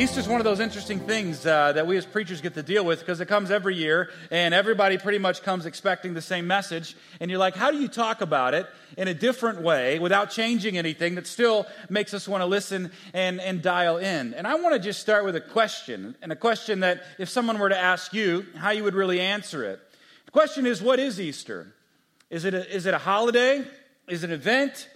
Easter's one of those interesting things uh, that we as preachers get to deal with because it comes every year and everybody pretty much comes expecting the same message. And you're like, how do you talk about it in a different way without changing anything that still makes us want to listen and, and dial in? And I want to just start with a question, and a question that if someone were to ask you, how you would really answer it. The question is, what is Easter? Is it a, is it a holiday? Is it an event?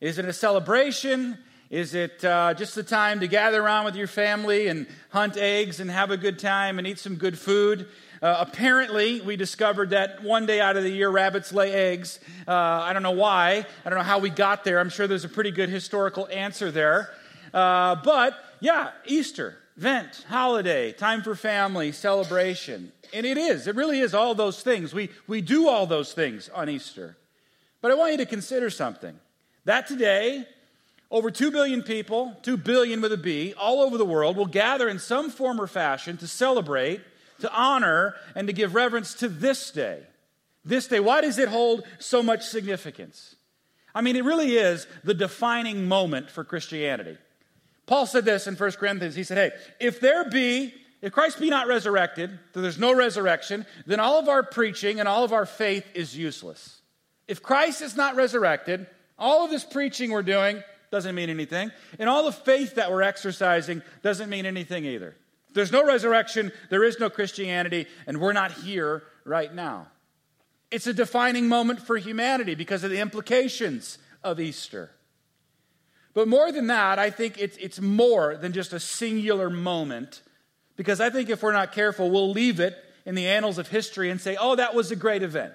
Is it a celebration? Is it uh, just the time to gather around with your family and hunt eggs and have a good time and eat some good food? Uh, apparently, we discovered that one day out of the year, rabbits lay eggs. Uh, I don't know why. I don't know how we got there. I'm sure there's a pretty good historical answer there. Uh, but yeah, Easter, event, holiday, time for family, celebration. And it is. It really is all those things. We, we do all those things on Easter. But I want you to consider something. That today, over 2 billion people, 2 billion with a B, all over the world will gather in some form or fashion to celebrate, to honor, and to give reverence to this day. This day. Why does it hold so much significance? I mean, it really is the defining moment for Christianity. Paul said this in 1 Corinthians. He said, Hey, if there be, if Christ be not resurrected, so there's no resurrection, then all of our preaching and all of our faith is useless. If Christ is not resurrected, all of this preaching we're doing doesn't mean anything. And all the faith that we're exercising doesn't mean anything either. There's no resurrection, there is no Christianity, and we're not here right now. It's a defining moment for humanity because of the implications of Easter. But more than that, I think it's, it's more than just a singular moment because I think if we're not careful, we'll leave it in the annals of history and say, oh, that was a great event.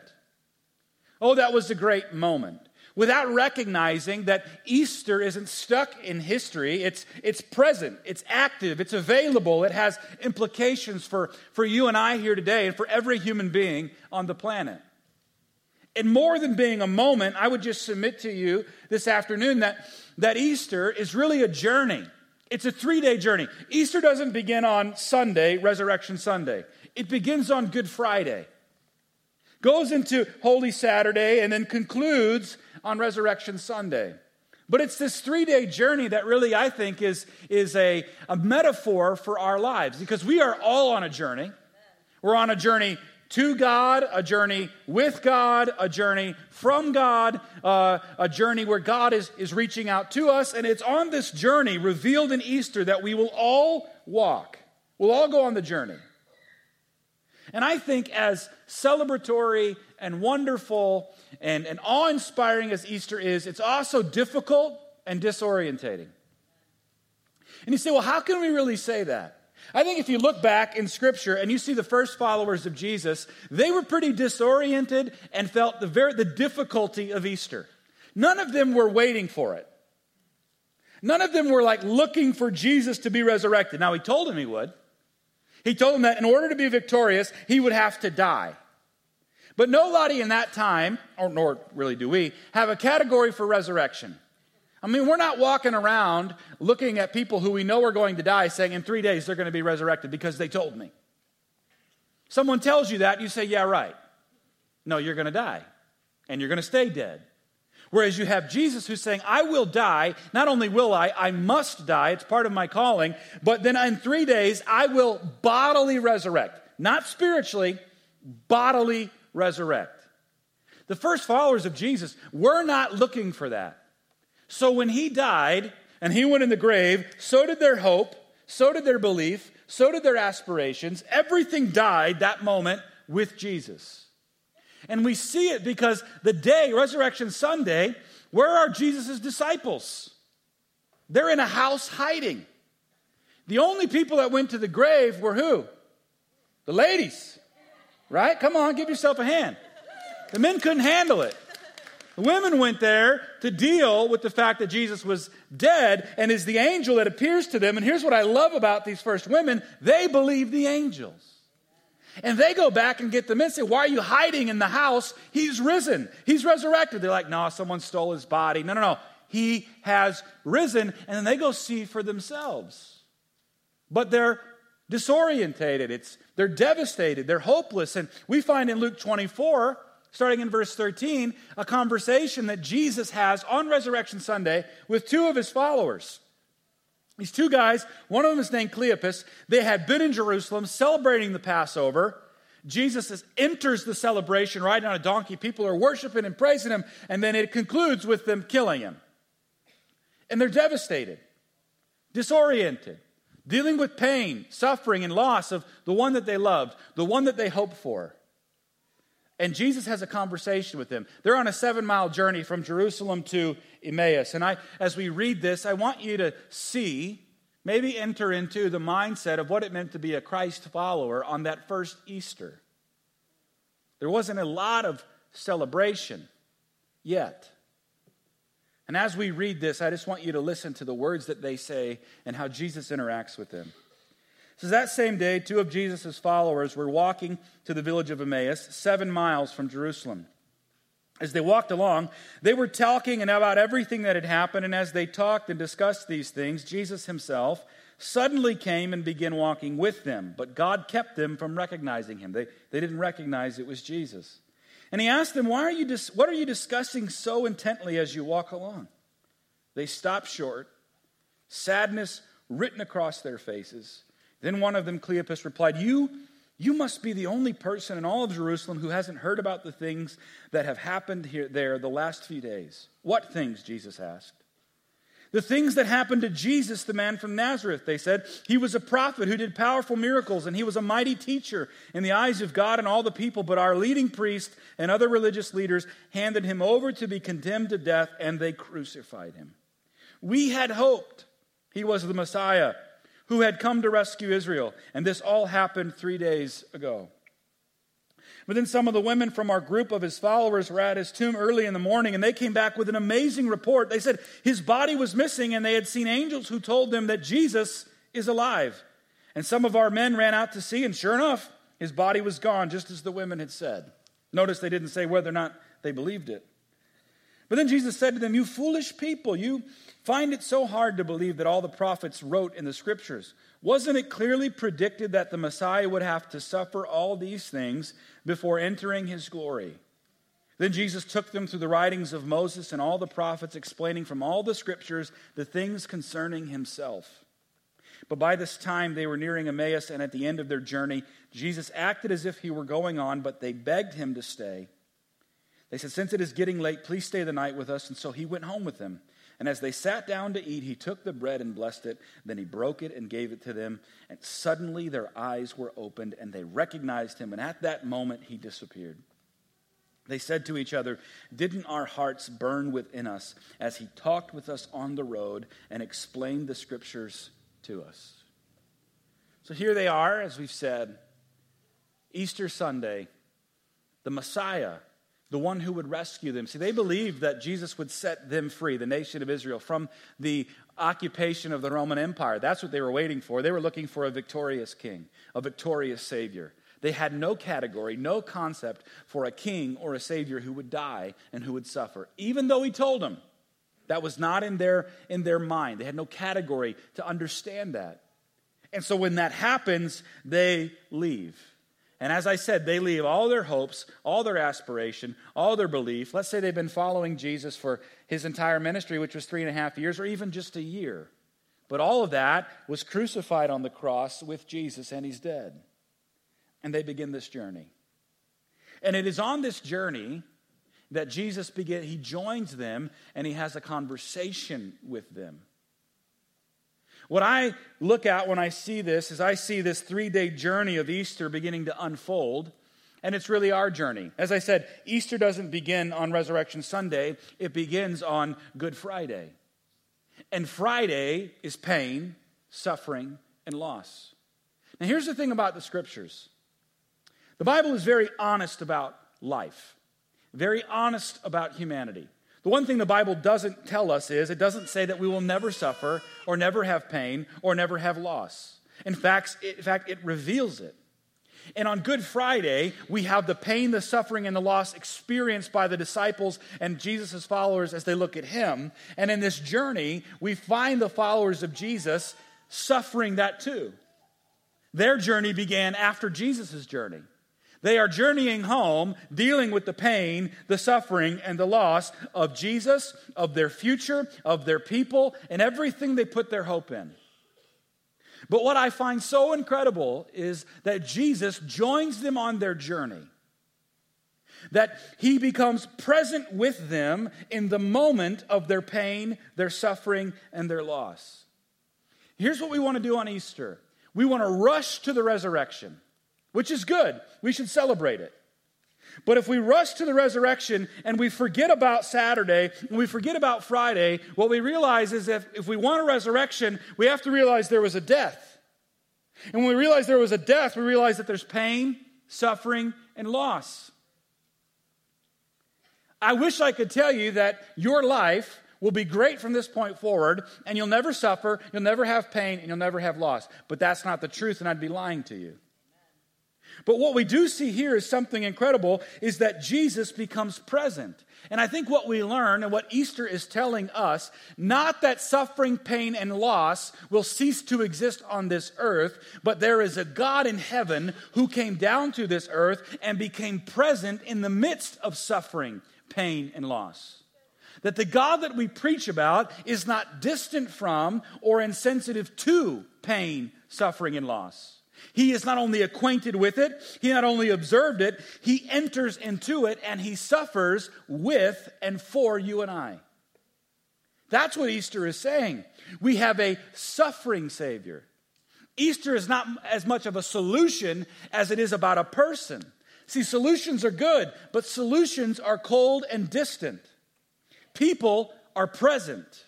Oh, that was a great moment without recognizing that Easter isn't stuck in history. It's, it's present, it's active, it's available, it has implications for, for you and I here today and for every human being on the planet. And more than being a moment, I would just submit to you this afternoon that, that Easter is really a journey. It's a three day journey. Easter doesn't begin on Sunday, Resurrection Sunday, it begins on Good Friday goes into Holy Saturday, and then concludes on Resurrection Sunday. But it's this three day journey that really, I think, is, is a, a metaphor for our lives because we are all on a journey. We're on a journey to God, a journey with God, a journey from God, uh, a journey where God is, is reaching out to us. And it's on this journey revealed in Easter that we will all walk. We'll all go on the journey. And I think as celebratory and wonderful and, and awe inspiring as Easter is, it's also difficult and disorientating. And you say, well, how can we really say that? I think if you look back in Scripture and you see the first followers of Jesus, they were pretty disoriented and felt the, very, the difficulty of Easter. None of them were waiting for it. None of them were like looking for Jesus to be resurrected. Now, he told him he would. He told them that in order to be victorious, he would have to die. But nobody in that time, or nor really do we, have a category for resurrection. I mean, we're not walking around looking at people who we know are going to die saying in three days they're going to be resurrected because they told me. Someone tells you that, you say, yeah, right. No, you're going to die, and you're going to stay dead. Whereas you have Jesus who's saying, I will die. Not only will I, I must die. It's part of my calling. But then in three days, I will bodily resurrect. Not spiritually, bodily resurrect. The first followers of Jesus were not looking for that. So when he died and he went in the grave, so did their hope, so did their belief, so did their aspirations. Everything died that moment with Jesus. And we see it because the day, Resurrection Sunday, where are Jesus' disciples? They're in a house hiding. The only people that went to the grave were who? The ladies. Right? Come on, give yourself a hand. The men couldn't handle it. The women went there to deal with the fact that Jesus was dead and is the angel that appears to them. And here's what I love about these first women they believe the angels. And they go back and get the men and say, Why are you hiding in the house? He's risen. He's resurrected. They're like, No, someone stole his body. No, no, no. He has risen. And then they go see for themselves. But they're disorientated. It's, they're devastated. They're hopeless. And we find in Luke 24, starting in verse 13, a conversation that Jesus has on Resurrection Sunday with two of his followers. These two guys, one of them is named Cleopas, they had been in Jerusalem celebrating the Passover. Jesus enters the celebration riding on a donkey. People are worshiping and praising him, and then it concludes with them killing him. And they're devastated, disoriented, dealing with pain, suffering, and loss of the one that they loved, the one that they hoped for. And Jesus has a conversation with them. They're on a seven mile journey from Jerusalem to Emmaus. And I, as we read this, I want you to see, maybe enter into the mindset of what it meant to be a Christ follower on that first Easter. There wasn't a lot of celebration yet. And as we read this, I just want you to listen to the words that they say and how Jesus interacts with them. So that same day, two of Jesus' followers were walking to the village of Emmaus, seven miles from Jerusalem. As they walked along, they were talking and about everything that had happened, and as they talked and discussed these things, Jesus himself suddenly came and began walking with them, but God kept them from recognizing him. They, they didn't recognize it was Jesus. And he asked them, Why are you dis- What are you discussing so intently as you walk along? They stopped short, sadness written across their faces. Then one of them, Cleopas, replied, You, you must be the only person in all of Jerusalem who hasn't heard about the things that have happened here there the last few days. What things? Jesus asked. The things that happened to Jesus, the man from Nazareth, they said. He was a prophet who did powerful miracles, and he was a mighty teacher in the eyes of God and all the people. But our leading priest and other religious leaders handed him over to be condemned to death, and they crucified him. We had hoped he was the Messiah who had come to rescue Israel. And this all happened three days ago. But then some of the women from our group of his followers were at his tomb early in the morning, and they came back with an amazing report. They said his body was missing, and they had seen angels who told them that Jesus is alive. And some of our men ran out to see, and sure enough, his body was gone, just as the women had said. Notice they didn't say whether or not they believed it. But then Jesus said to them, You foolish people, you find it so hard to believe that all the prophets wrote in the scriptures. Wasn't it clearly predicted that the Messiah would have to suffer all these things before entering his glory? Then Jesus took them through the writings of Moses and all the prophets, explaining from all the scriptures the things concerning himself. But by this time they were nearing Emmaus, and at the end of their journey, Jesus acted as if he were going on, but they begged him to stay. They said, Since it is getting late, please stay the night with us. And so he went home with them. And as they sat down to eat, he took the bread and blessed it. Then he broke it and gave it to them. And suddenly their eyes were opened and they recognized him. And at that moment, he disappeared. They said to each other, Didn't our hearts burn within us as he talked with us on the road and explained the scriptures to us? So here they are, as we've said, Easter Sunday, the Messiah the one who would rescue them. See, they believed that Jesus would set them free, the nation of Israel, from the occupation of the Roman Empire. That's what they were waiting for. They were looking for a victorious king, a victorious savior. They had no category, no concept for a king or a savior who would die and who would suffer, even though he told them. That was not in their, in their mind. They had no category to understand that. And so when that happens, they leave. And as I said, they leave all their hopes, all their aspiration, all their belief. Let's say they've been following Jesus for his entire ministry, which was three and a half years, or even just a year. But all of that was crucified on the cross with Jesus, and he's dead. And they begin this journey. And it is on this journey that Jesus begin, he joins them and he has a conversation with them. What I look at when I see this is I see this three day journey of Easter beginning to unfold, and it's really our journey. As I said, Easter doesn't begin on Resurrection Sunday, it begins on Good Friday. And Friday is pain, suffering, and loss. Now, here's the thing about the scriptures the Bible is very honest about life, very honest about humanity. The one thing the Bible doesn't tell us is it doesn't say that we will never suffer or never have pain or never have loss. In fact, in fact, it reveals it. And on Good Friday, we have the pain, the suffering, and the loss experienced by the disciples and Jesus' followers as they look at him. And in this journey, we find the followers of Jesus suffering that too. Their journey began after Jesus' journey. They are journeying home, dealing with the pain, the suffering, and the loss of Jesus, of their future, of their people, and everything they put their hope in. But what I find so incredible is that Jesus joins them on their journey. That he becomes present with them in the moment of their pain, their suffering, and their loss. Here's what we want to do on Easter we want to rush to the resurrection, which is good. We should celebrate it. But if we rush to the resurrection and we forget about Saturday and we forget about Friday, what we realize is that if we want a resurrection, we have to realize there was a death. And when we realize there was a death, we realize that there's pain, suffering, and loss. I wish I could tell you that your life will be great from this point forward, and you'll never suffer, you'll never have pain, and you'll never have loss. But that's not the truth, and I'd be lying to you. But what we do see here is something incredible is that Jesus becomes present. And I think what we learn and what Easter is telling us, not that suffering, pain, and loss will cease to exist on this earth, but there is a God in heaven who came down to this earth and became present in the midst of suffering, pain, and loss. That the God that we preach about is not distant from or insensitive to pain, suffering, and loss. He is not only acquainted with it, he not only observed it, he enters into it and he suffers with and for you and I. That's what Easter is saying. We have a suffering Savior. Easter is not as much of a solution as it is about a person. See, solutions are good, but solutions are cold and distant. People are present.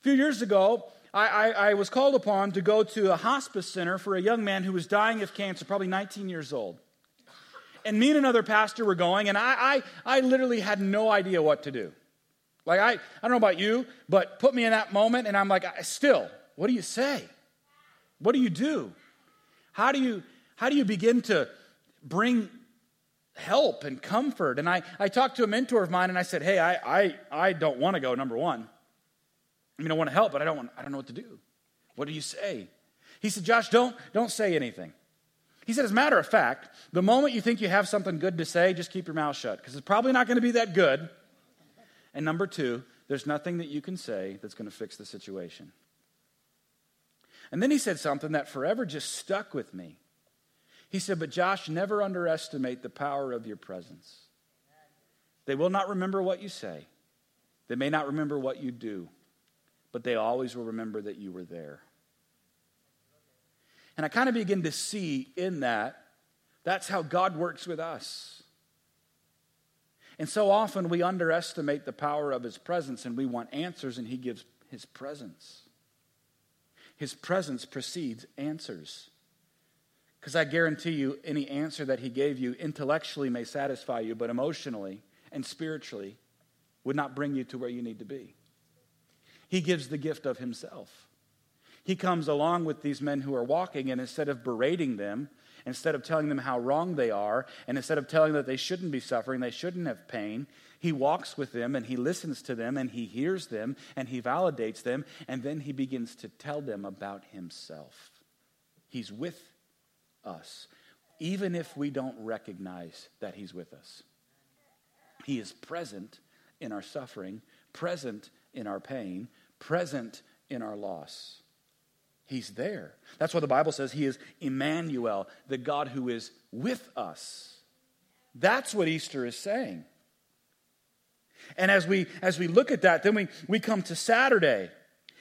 A few years ago, I, I, I, was called upon to go to a hospice center for a young man who was dying of cancer, probably 19 years old. And me and another pastor were going, and I, I, I literally had no idea what to do. Like, I, I don't know about you, but put me in that moment, and I'm like, still, what do you say? What do you do? How do you, how do you begin to bring help and comfort. And I, I talked to a mentor of mine and I said, Hey, I, I, I don't want to go, number one. I mean, I want to help, but I don't, want, I don't know what to do. What do you say? He said, Josh, don't, don't say anything. He said, as a matter of fact, the moment you think you have something good to say, just keep your mouth shut because it's probably not going to be that good. And number two, there's nothing that you can say that's going to fix the situation. And then he said something that forever just stuck with me. He said, But Josh, never underestimate the power of your presence. They will not remember what you say, they may not remember what you do, but they always will remember that you were there. And I kind of begin to see in that that's how God works with us. And so often we underestimate the power of his presence and we want answers, and he gives his presence. His presence precedes answers. Because I guarantee you, any answer that he gave you intellectually may satisfy you, but emotionally and spiritually would not bring you to where you need to be. He gives the gift of himself. He comes along with these men who are walking, and instead of berating them, instead of telling them how wrong they are, and instead of telling them that they shouldn't be suffering, they shouldn't have pain, he walks with them and he listens to them and he hears them and he validates them, and then he begins to tell them about himself. He's with us, even if we don't recognize that He's with us. He is present in our suffering, present in our pain, present in our loss. He's there. That's why the Bible says He is Emmanuel, the God who is with us. That's what Easter is saying. And as we as we look at that, then we, we come to Saturday.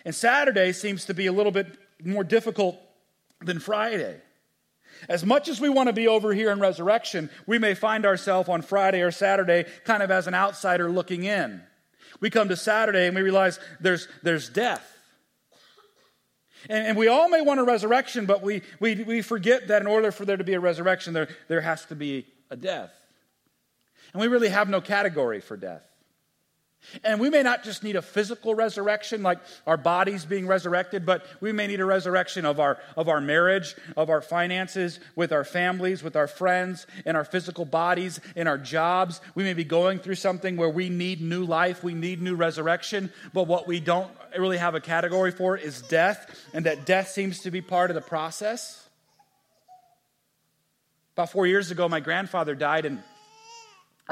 And Saturday seems to be a little bit more difficult than Friday. As much as we want to be over here in resurrection, we may find ourselves on Friday or Saturday kind of as an outsider looking in. We come to Saturday and we realize there's, there's death. And, and we all may want a resurrection, but we, we, we forget that in order for there to be a resurrection, there, there has to be a death. And we really have no category for death. And we may not just need a physical resurrection, like our bodies being resurrected, but we may need a resurrection of our, of our marriage, of our finances, with our families, with our friends, in our physical bodies, in our jobs. We may be going through something where we need new life, we need new resurrection, but what we don't really have a category for is death, and that death seems to be part of the process. About four years ago, my grandfather died, and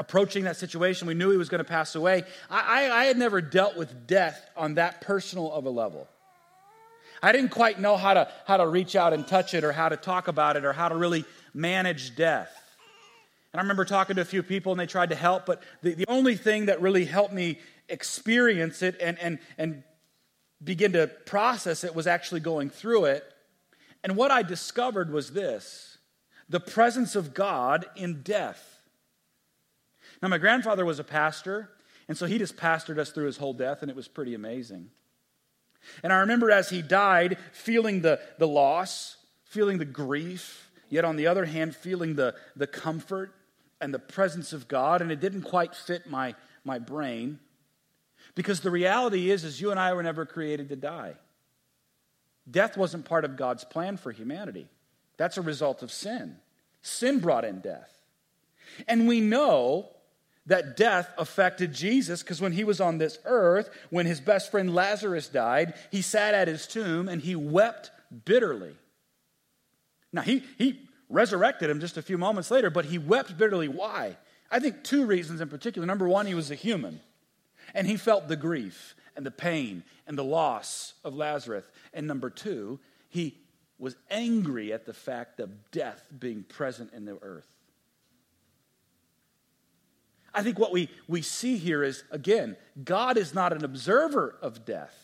approaching that situation. We knew he was going to pass away. I, I, I, had never dealt with death on that personal of a level. I didn't quite know how to, how to reach out and touch it or how to talk about it or how to really manage death. And I remember talking to a few people and they tried to help, but the, the only thing that really helped me experience it and, and, and begin to process it was actually going through it. And what I discovered was this the presence of God in death. Now, my grandfather was a pastor, and so he just pastored us through his whole death, and it was pretty amazing. And I remember as he died, feeling the, the loss, feeling the grief, yet on the other hand, feeling the, the comfort and the presence of God, and it didn't quite fit my, my brain. Because the reality is, is you and I were never created to die. Death wasn't part of God's plan for humanity. That's a result of sin. Sin brought in death. And we know that death affected Jesus because when he was on this earth, when his best friend Lazarus died, he sat at his tomb and he wept bitterly. Now, he, he resurrected him just a few moments later, but he wept bitterly. Why? I think two reasons in particular. Number one, he was a human, and he felt the grief and the pain and the loss of Lazarus. And number two, he was angry at the fact of death being present in the earth. I think what we, we see here is, again, God is not an observer of death.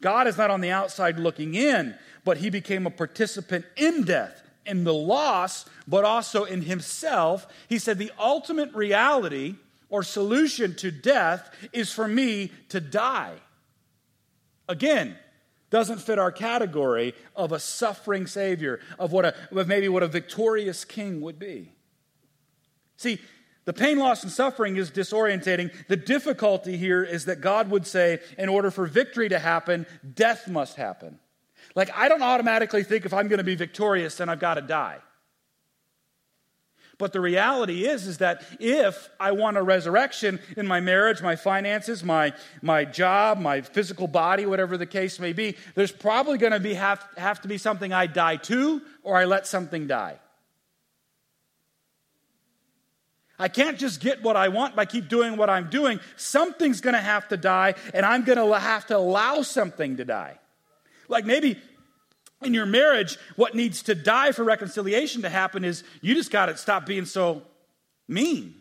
God is not on the outside looking in, but he became a participant in death, in the loss, but also in himself. He said, The ultimate reality or solution to death is for me to die. Again, doesn't fit our category of a suffering Savior, of what a, of maybe what a victorious king would be. See, the pain, loss, and suffering is disorientating. The difficulty here is that God would say, in order for victory to happen, death must happen. Like, I don't automatically think if I'm going to be victorious, then I've got to die. But the reality is, is that if I want a resurrection in my marriage, my finances, my, my job, my physical body, whatever the case may be, there's probably going to be have, have to be something I die to or I let something die. I can't just get what I want by keep doing what I'm doing. Something's going to have to die, and I'm going to have to allow something to die. Like maybe in your marriage, what needs to die for reconciliation to happen is you just got to stop being so mean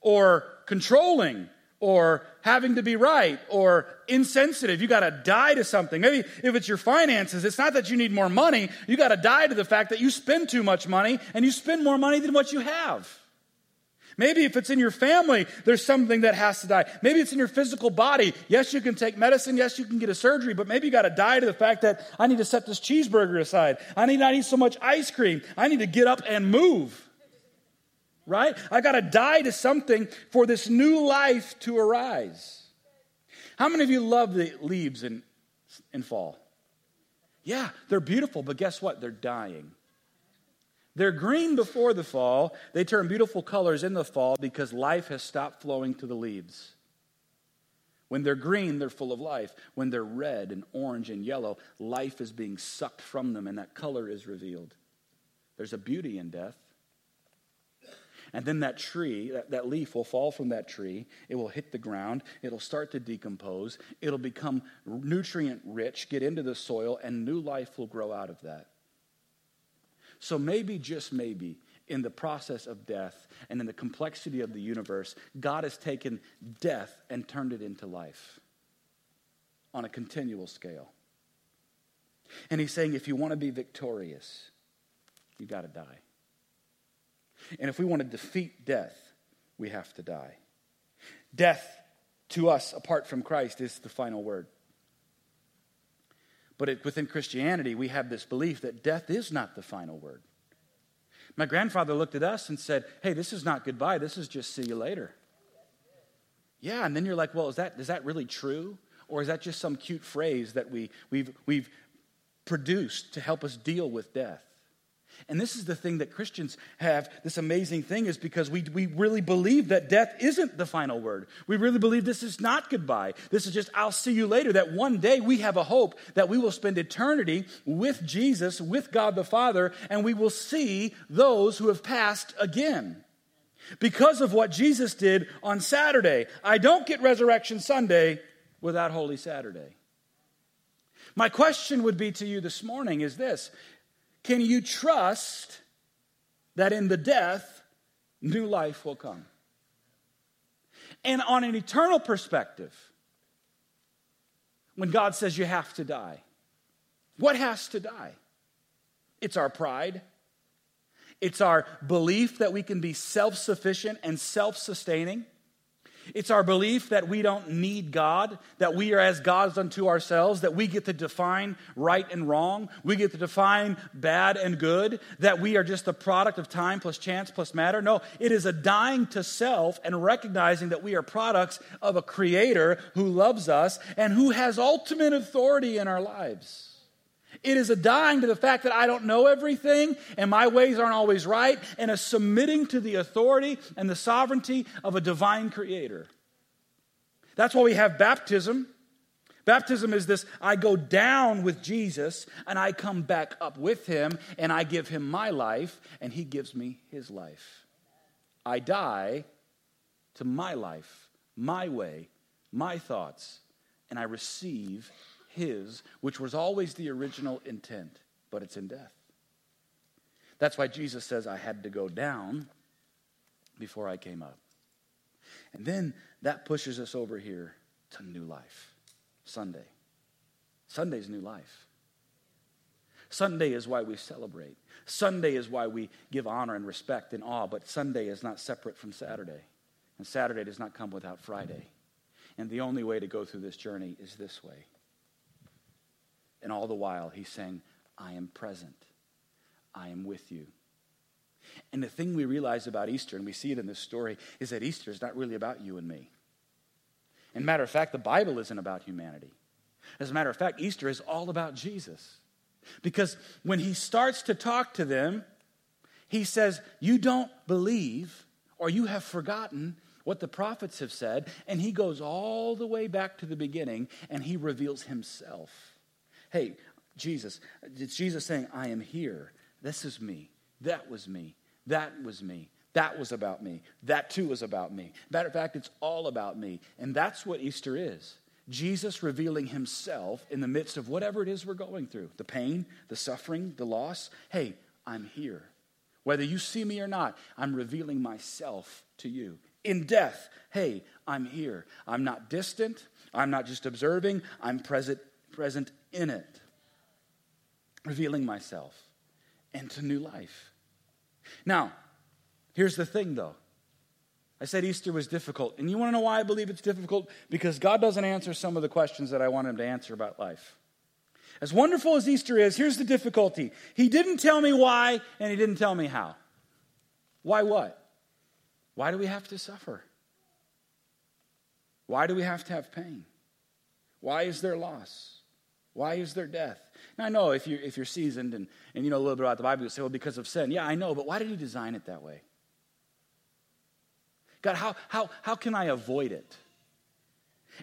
or controlling or having to be right or insensitive. You got to die to something. Maybe if it's your finances, it's not that you need more money. You got to die to the fact that you spend too much money and you spend more money than what you have. Maybe if it's in your family, there's something that has to die. Maybe it's in your physical body. Yes, you can take medicine. Yes, you can get a surgery, but maybe you got to die to the fact that I need to set this cheeseburger aside. I need not eat so much ice cream. I need to get up and move. Right? I got to die to something for this new life to arise. How many of you love the leaves in, in fall? Yeah, they're beautiful, but guess what? They're dying. They're green before the fall. They turn beautiful colors in the fall because life has stopped flowing to the leaves. When they're green, they're full of life. When they're red and orange and yellow, life is being sucked from them and that color is revealed. There's a beauty in death. And then that tree, that, that leaf will fall from that tree. It will hit the ground. It'll start to decompose. It'll become nutrient rich, get into the soil, and new life will grow out of that. So maybe, just maybe, in the process of death and in the complexity of the universe, God has taken death and turned it into life on a continual scale. And he's saying if you want to be victorious, you got to die. And if we want to defeat death, we have to die. Death to us, apart from Christ, is the final word. But it, within Christianity, we have this belief that death is not the final word. My grandfather looked at us and said, Hey, this is not goodbye. This is just see you later. Yeah, and then you're like, Well, is that, is that really true? Or is that just some cute phrase that we, we've, we've produced to help us deal with death? And this is the thing that Christians have this amazing thing is because we, we really believe that death isn't the final word. We really believe this is not goodbye. This is just, I'll see you later. That one day we have a hope that we will spend eternity with Jesus, with God the Father, and we will see those who have passed again. Because of what Jesus did on Saturday. I don't get Resurrection Sunday without Holy Saturday. My question would be to you this morning is this Can you trust that in the death, new life will come? And on an eternal perspective, when God says you have to die, what has to die? It's our pride. It's our belief that we can be self sufficient and self sustaining. It's our belief that we don't need God, that we are as gods unto ourselves, that we get to define right and wrong, we get to define bad and good, that we are just a product of time plus chance plus matter. No, it is a dying to self and recognizing that we are products of a creator who loves us and who has ultimate authority in our lives. It is a dying to the fact that I don't know everything and my ways aren't always right, and a submitting to the authority and the sovereignty of a divine creator. That's why we have baptism. Baptism is this I go down with Jesus and I come back up with him and I give him my life and he gives me his life. I die to my life, my way, my thoughts, and I receive his, which was always the original intent, but it's in death. That's why Jesus says, I had to go down before I came up. And then that pushes us over here to new life. Sunday. Sunday's new life. Sunday is why we celebrate. Sunday is why we give honor and respect and awe, but Sunday is not separate from Saturday. And Saturday does not come without Friday. And the only way to go through this journey is this way and all the while, he's saying, I am present. I am with you. And the thing we realize about Easter, and we see it in this story, is that Easter is not really about you and me. And matter of fact, the Bible isn't about humanity. As a matter of fact, Easter is all about Jesus. Because when he starts to talk to them, he says, You don't believe, or you have forgotten what the prophets have said. And he goes all the way back to the beginning and he reveals himself. Hey, Jesus, it's Jesus saying, I am here. This is me. That was me. That was me. That was about me. That too was about me. Matter of fact, it's all about me. And that's what Easter is. Jesus revealing himself in the midst of whatever it is we're going through the pain, the suffering, the loss. Hey, I'm here. Whether you see me or not, I'm revealing myself to you. In death, hey, I'm here. I'm not distant. I'm not just observing. I'm present, present in it, revealing myself into new life. Now, here's the thing though. I said Easter was difficult. And you want to know why I believe it's difficult? Because God doesn't answer some of the questions that I want Him to answer about life. As wonderful as Easter is, here's the difficulty He didn't tell me why, and He didn't tell me how. Why what? Why do we have to suffer? Why do we have to have pain? Why is there loss? Why is there death? Now, I know if you're, if you're seasoned and, and you know a little bit about the Bible, you say, well, because of sin. Yeah, I know, but why did he design it that way? God, how, how, how can I avoid it?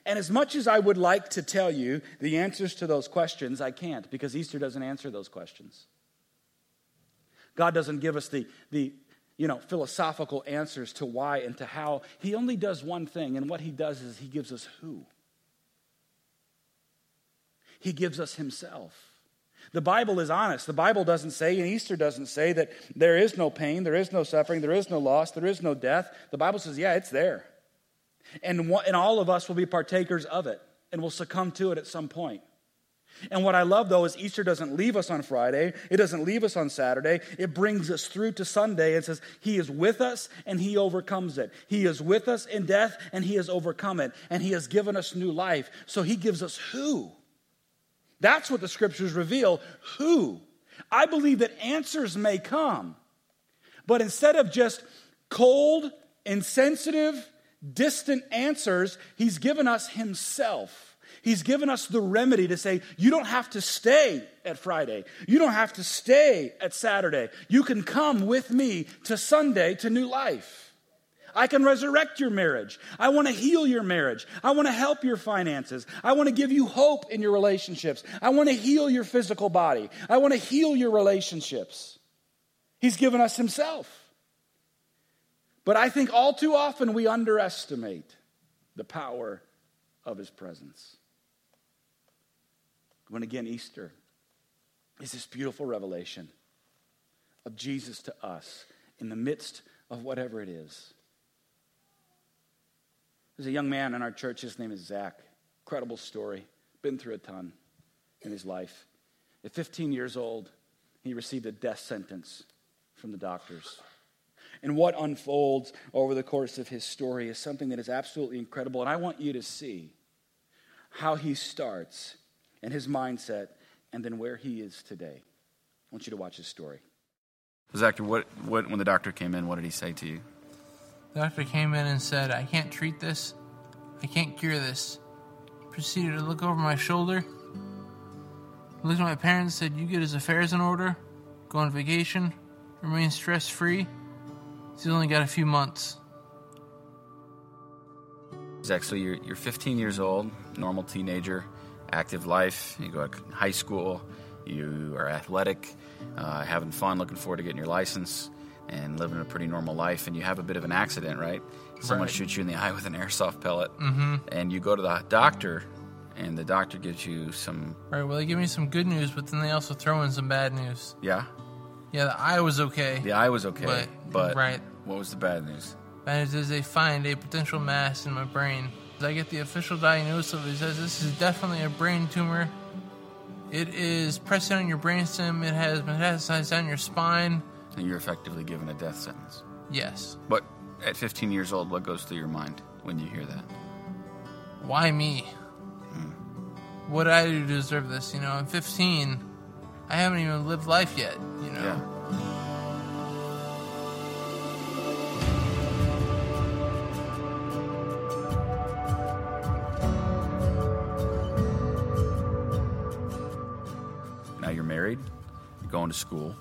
And as much as I would like to tell you the answers to those questions, I can't because Easter doesn't answer those questions. God doesn't give us the, the you know, philosophical answers to why and to how. He only does one thing, and what he does is he gives us who. He gives us Himself. The Bible is honest. The Bible doesn't say, and Easter doesn't say, that there is no pain, there is no suffering, there is no loss, there is no death. The Bible says, yeah, it's there. And, and all of us will be partakers of it and will succumb to it at some point. And what I love though is Easter doesn't leave us on Friday. It doesn't leave us on Saturday. It brings us through to Sunday and says, He is with us and He overcomes it. He is with us in death and He has overcome it. And He has given us new life. So He gives us who? That's what the scriptures reveal. Who? I believe that answers may come, but instead of just cold, insensitive, distant answers, he's given us himself. He's given us the remedy to say, you don't have to stay at Friday. You don't have to stay at Saturday. You can come with me to Sunday to new life. I can resurrect your marriage. I want to heal your marriage. I want to help your finances. I want to give you hope in your relationships. I want to heal your physical body. I want to heal your relationships. He's given us Himself. But I think all too often we underestimate the power of His presence. When again, Easter is this beautiful revelation of Jesus to us in the midst of whatever it is. There's a young man in our church, his name is Zach. Incredible story. Been through a ton in his life. At 15 years old, he received a death sentence from the doctors. And what unfolds over the course of his story is something that is absolutely incredible. And I want you to see how he starts and his mindset and then where he is today. I want you to watch his story. Zach, what, what, when the doctor came in, what did he say to you? The doctor came in and said, I can't treat this. I can't cure this. Proceeded to look over my shoulder. Looked at my parents, said, You get his affairs in order, go on vacation, remain stress free. He's only got a few months. Zach, so you're, you're 15 years old, normal teenager, active life. You go to high school, you are athletic, uh, having fun, looking forward to getting your license, and living a pretty normal life. And you have a bit of an accident, right? Someone Right. shoots you in the eye with an airsoft pellet, mm-hmm. and you go to the doctor, and the doctor gives you some, Right, well, they give me some good news, but then they also throw in some bad news. yeah, Yeah, the eye was okay. the eye was okay, But- but right. what was the bad news? Bad news is they find a potential mass in my brain. I get the official diagnosis of it. It says this is definitely a brain tumor. It is pressing on your brainstem. It has metastasized down your spine. And you're effectively given a death sentence. Yes. But at 15 years old, what goes through your mind when you hear that? Why me? Hmm. What did I do to deserve this? You know, I'm 15. I haven't even lived life yet. You know. Yeah. Now you're married, you're going to school,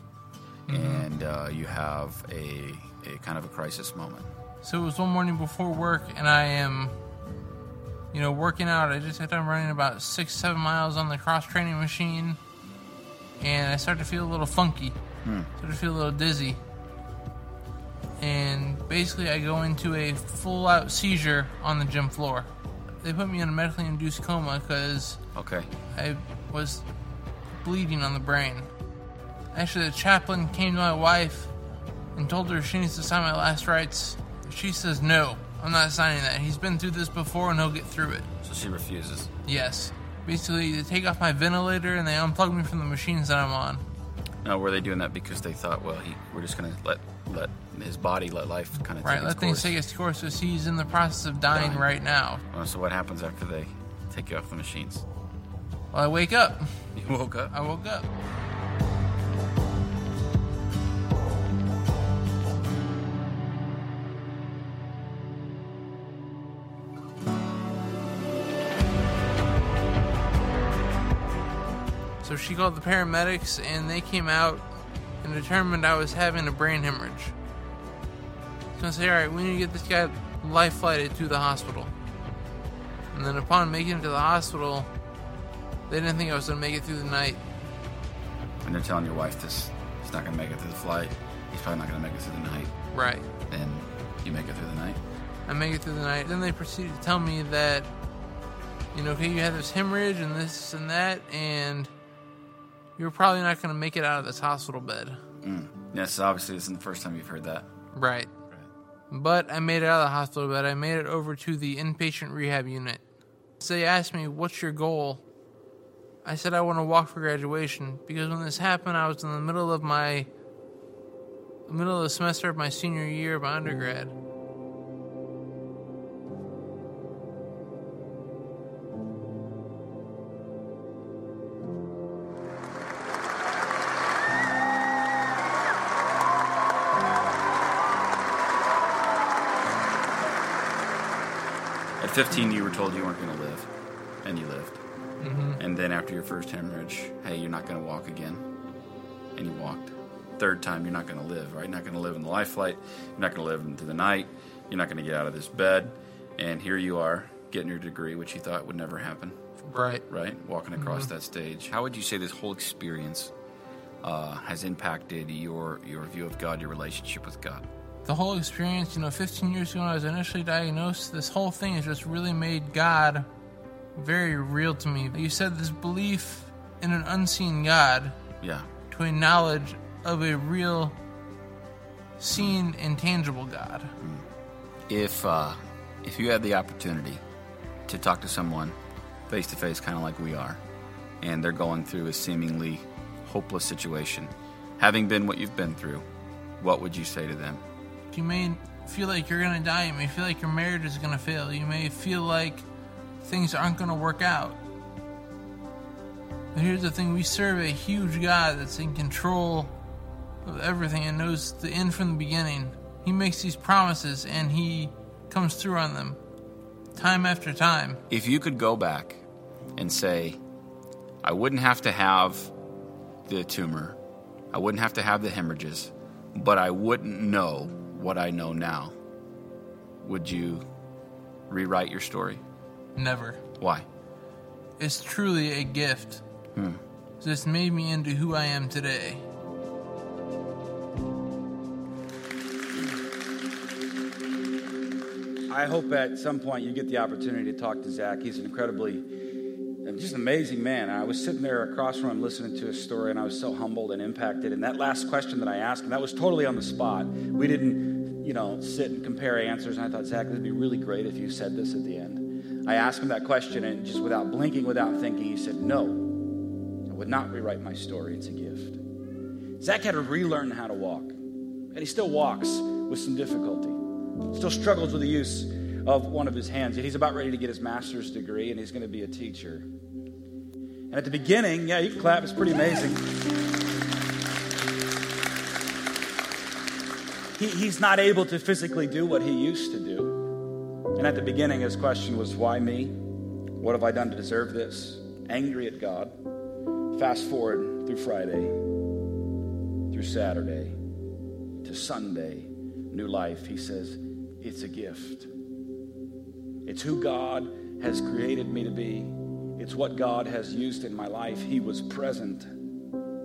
and uh, you have a, a kind of a crisis moment. So it was one morning before work, and I am, you know, working out. I just got done running about six, seven miles on the cross training machine, and I start to feel a little funky. Start to feel a little dizzy. And basically, I go into a full out seizure on the gym floor. They put me in a medically induced coma because Okay. I was bleeding on the brain. Actually, the chaplain came to my wife and told her she needs to sign my last rites. She says, No, I'm not signing that. He's been through this before and he'll get through it. So she refuses. Yes. Basically, they take off my ventilator and they unplug me from the machines that I'm on. Now, were they doing that because they thought, well, he, we're just going to let let his body, let life kind of Right, take let its things course? take its course as he's in the process of dying Dying. right now. Oh, so what happens after they take you off the machines? Well, I wake up. You woke up. I woke up. She called the paramedics and they came out and determined I was having a brain hemorrhage. So I say, all right, we need to get this guy life flighted to the hospital. And then upon making it to the hospital, they didn't think I was going to make it through the night. And they're telling your wife this, he's not going to make it through the flight. He's probably not going to make it through the night. Right. And you make it through the night. I make it through the night. Then they proceeded to tell me that, you know, okay, you have this hemorrhage and this and that, and you're probably not going to make it out of this hospital bed. Mm. Yes, obviously, this isn't the first time you've heard that. Right. But I made it out of the hospital bed. I made it over to the inpatient rehab unit. So they asked me, What's your goal? I said, I want to walk for graduation because when this happened, I was in the middle of my middle of the semester of my senior year of my undergrad. 15, you were told you weren't going to live, and you lived. And then after your first hemorrhage, hey, you're not going to walk again, and you walked. Third time, you're not going to live, right? You're not going to live in the life flight. You're not going to live into the night. You're not going to get out of this bed. And here you are, getting your degree, which you thought would never happen, Right. right? Walking across that stage. How would you say this whole experience uh, has impacted your your view of God, your relationship with God? The whole experience, you know, 15 years ago when I was initially diagnosed, this whole thing has just really made God very real to me. You said this belief in an unseen God Yeah. to a knowledge of a real, seen and tangible God. If uh, if you had the opportunity to talk to someone face to face, kind of like we are, and they're going through a seemingly hopeless situation, having been what you've been through, what would you say to them? You may feel like you're going to die. You may feel like your marriage is going to fail. You may feel like things aren't going to work out. But here's the thing we serve a huge God that's in control of everything and knows the end from the beginning. He makes these promises and he comes through on them time after time. If you could go back and say, I wouldn't have to have the tumor, I wouldn't have to have the hemorrhages, but I wouldn't know what I know now, would you rewrite your story? Never. Why? It's truly a gift. Hmm. This made me into who I am today. I hope at some point you get the opportunity to talk to Zach. He's an incredibly, just an amazing man. I was sitting there across from him listening to his story, and I was so humbled and impacted. And that last question that I asked him, that was totally on the spot. We didn't, you know, sit and compare answers. And I thought, Zach, it'd be really great if you said this at the end. I asked him that question, and just without blinking, without thinking, he said, No, I would not rewrite my story. It's a gift. Zach had to relearn how to walk, and he still walks with some difficulty still struggles with the use of one of his hands. Yet he's about ready to get his master's degree and he's going to be a teacher. And at the beginning, yeah, you clap, it's pretty amazing. He, he's not able to physically do what he used to do. And at the beginning, his question was, Why me? What have I done to deserve this? Angry at God. Fast forward through Friday, through Saturday, to Sunday, new life. He says, It's a gift. It's who God has created me to be. It's what God has used in my life. He was present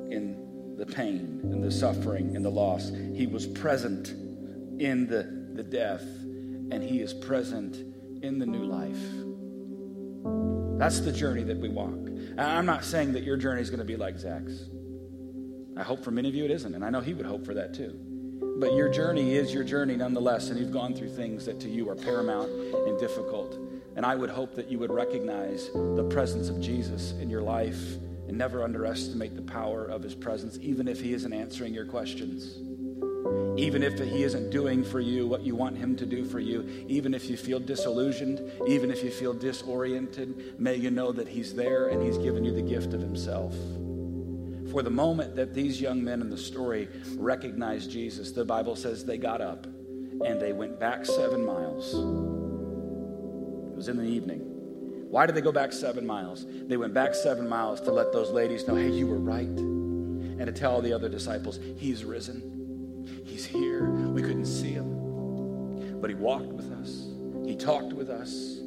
in the pain and the suffering and the loss. He was present in the, the death, and He is present in the new life. That's the journey that we walk. And I'm not saying that your journey is going to be like Zach's. I hope for many of you it isn't, and I know he would hope for that too. But your journey is your journey nonetheless, and you've gone through things that to you are paramount and difficult. And I would hope that you would recognize the presence of Jesus in your life and never underestimate the power of his presence, even if he isn't answering your questions. Even if he isn't doing for you what you want him to do for you, even if you feel disillusioned, even if you feel disoriented, may you know that he's there and he's given you the gift of himself. For the moment that these young men in the story recognized Jesus, the Bible says they got up and they went back seven miles. It was in the evening. Why did they go back seven miles? They went back seven miles to let those ladies know, hey, you were right. And to tell the other disciples, he's risen. He's here. We couldn't see him. But he walked with us, he talked with us,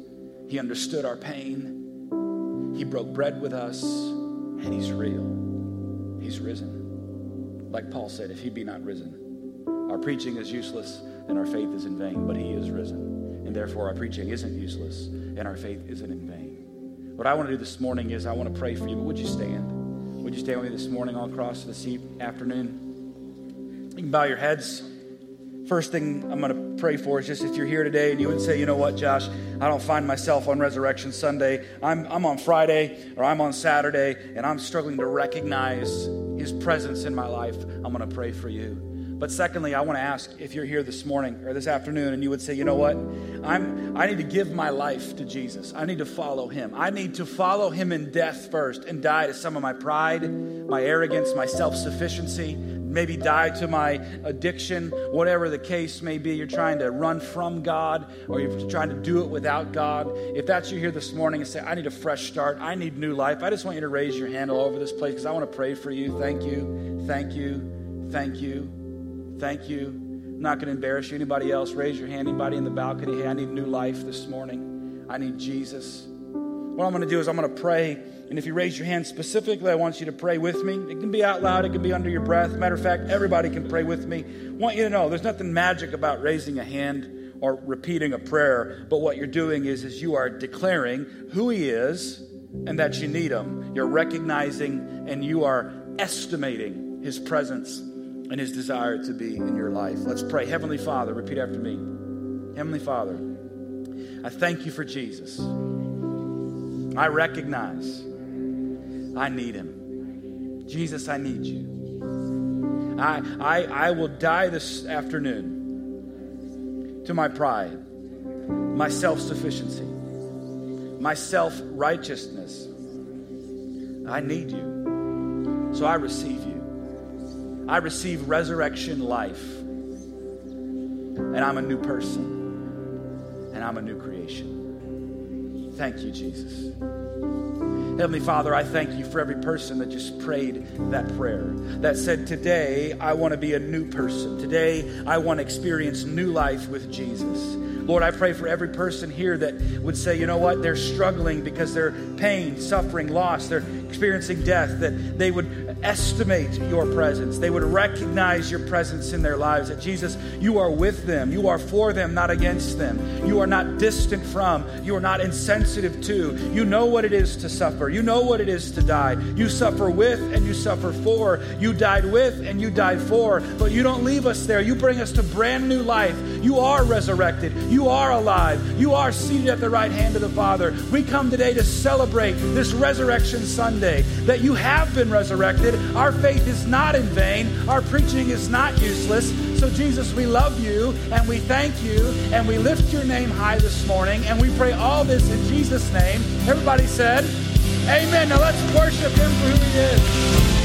he understood our pain, he broke bread with us, and he's real. He's risen. Like Paul said, if he be not risen, our preaching is useless and our faith is in vain, but he is risen. And therefore, our preaching isn't useless and our faith isn't in vain. What I want to do this morning is I want to pray for you, but would you stand? Would you stand with me this morning all across this afternoon? You can bow your heads. First thing I'm going to pray for is just if you're here today and you would say, you know what, Josh, I don't find myself on Resurrection Sunday. I'm, I'm on Friday or I'm on Saturday and I'm struggling to recognize His presence in my life. I'm going to pray for you. But secondly, I want to ask if you're here this morning or this afternoon and you would say, you know what? I'm, I need to give my life to Jesus. I need to follow him. I need to follow him in death first and die to some of my pride, my arrogance, my self sufficiency, maybe die to my addiction, whatever the case may be. You're trying to run from God or you're trying to do it without God. If that's you here this morning and say, I need a fresh start, I need new life, I just want you to raise your hand all over this place because I want to pray for you. Thank you, thank you, thank you. Thank you. I'm not going to embarrass you. Anybody else? Raise your hand. Anybody in the balcony? Hey, I need new life this morning. I need Jesus. What I'm going to do is I'm going to pray. And if you raise your hand specifically, I want you to pray with me. It can be out loud, it can be under your breath. Matter of fact, everybody can pray with me. I want you to know there's nothing magic about raising a hand or repeating a prayer, but what you're doing is, is you are declaring who He is and that you need Him. You're recognizing and you are estimating His presence and His desire to be in your life. Let's pray. Heavenly Father, repeat after me. Heavenly Father, I thank you for Jesus. I recognize I need Him. Jesus, I need you. I, I, I will die this afternoon to my pride, my self sufficiency, my self righteousness. I need you. So I receive. I receive resurrection life. And I'm a new person. And I'm a new creation. Thank you, Jesus. Heavenly Father, I thank you for every person that just prayed that prayer, that said, Today I want to be a new person. Today I want to experience new life with Jesus. Lord, I pray for every person here that would say, you know what, they're struggling because they're pain, suffering, loss, they're experiencing death, that they would estimate your presence. They would recognize your presence in their lives. That Jesus, you are with them. You are for them, not against them. You are not distant from. You are not insensitive to. You know what it is to suffer. You know what it is to die. You suffer with and you suffer for. You died with and you died for. But you don't leave us there. You bring us to brand new life. You are resurrected. You are alive. You are seated at the right hand of the Father. We come today to celebrate this Resurrection Sunday that you have been resurrected. Our faith is not in vain. Our preaching is not useless. So, Jesus, we love you and we thank you and we lift your name high this morning and we pray all this in Jesus' name. Everybody said, Amen. Now let's worship him for who he is.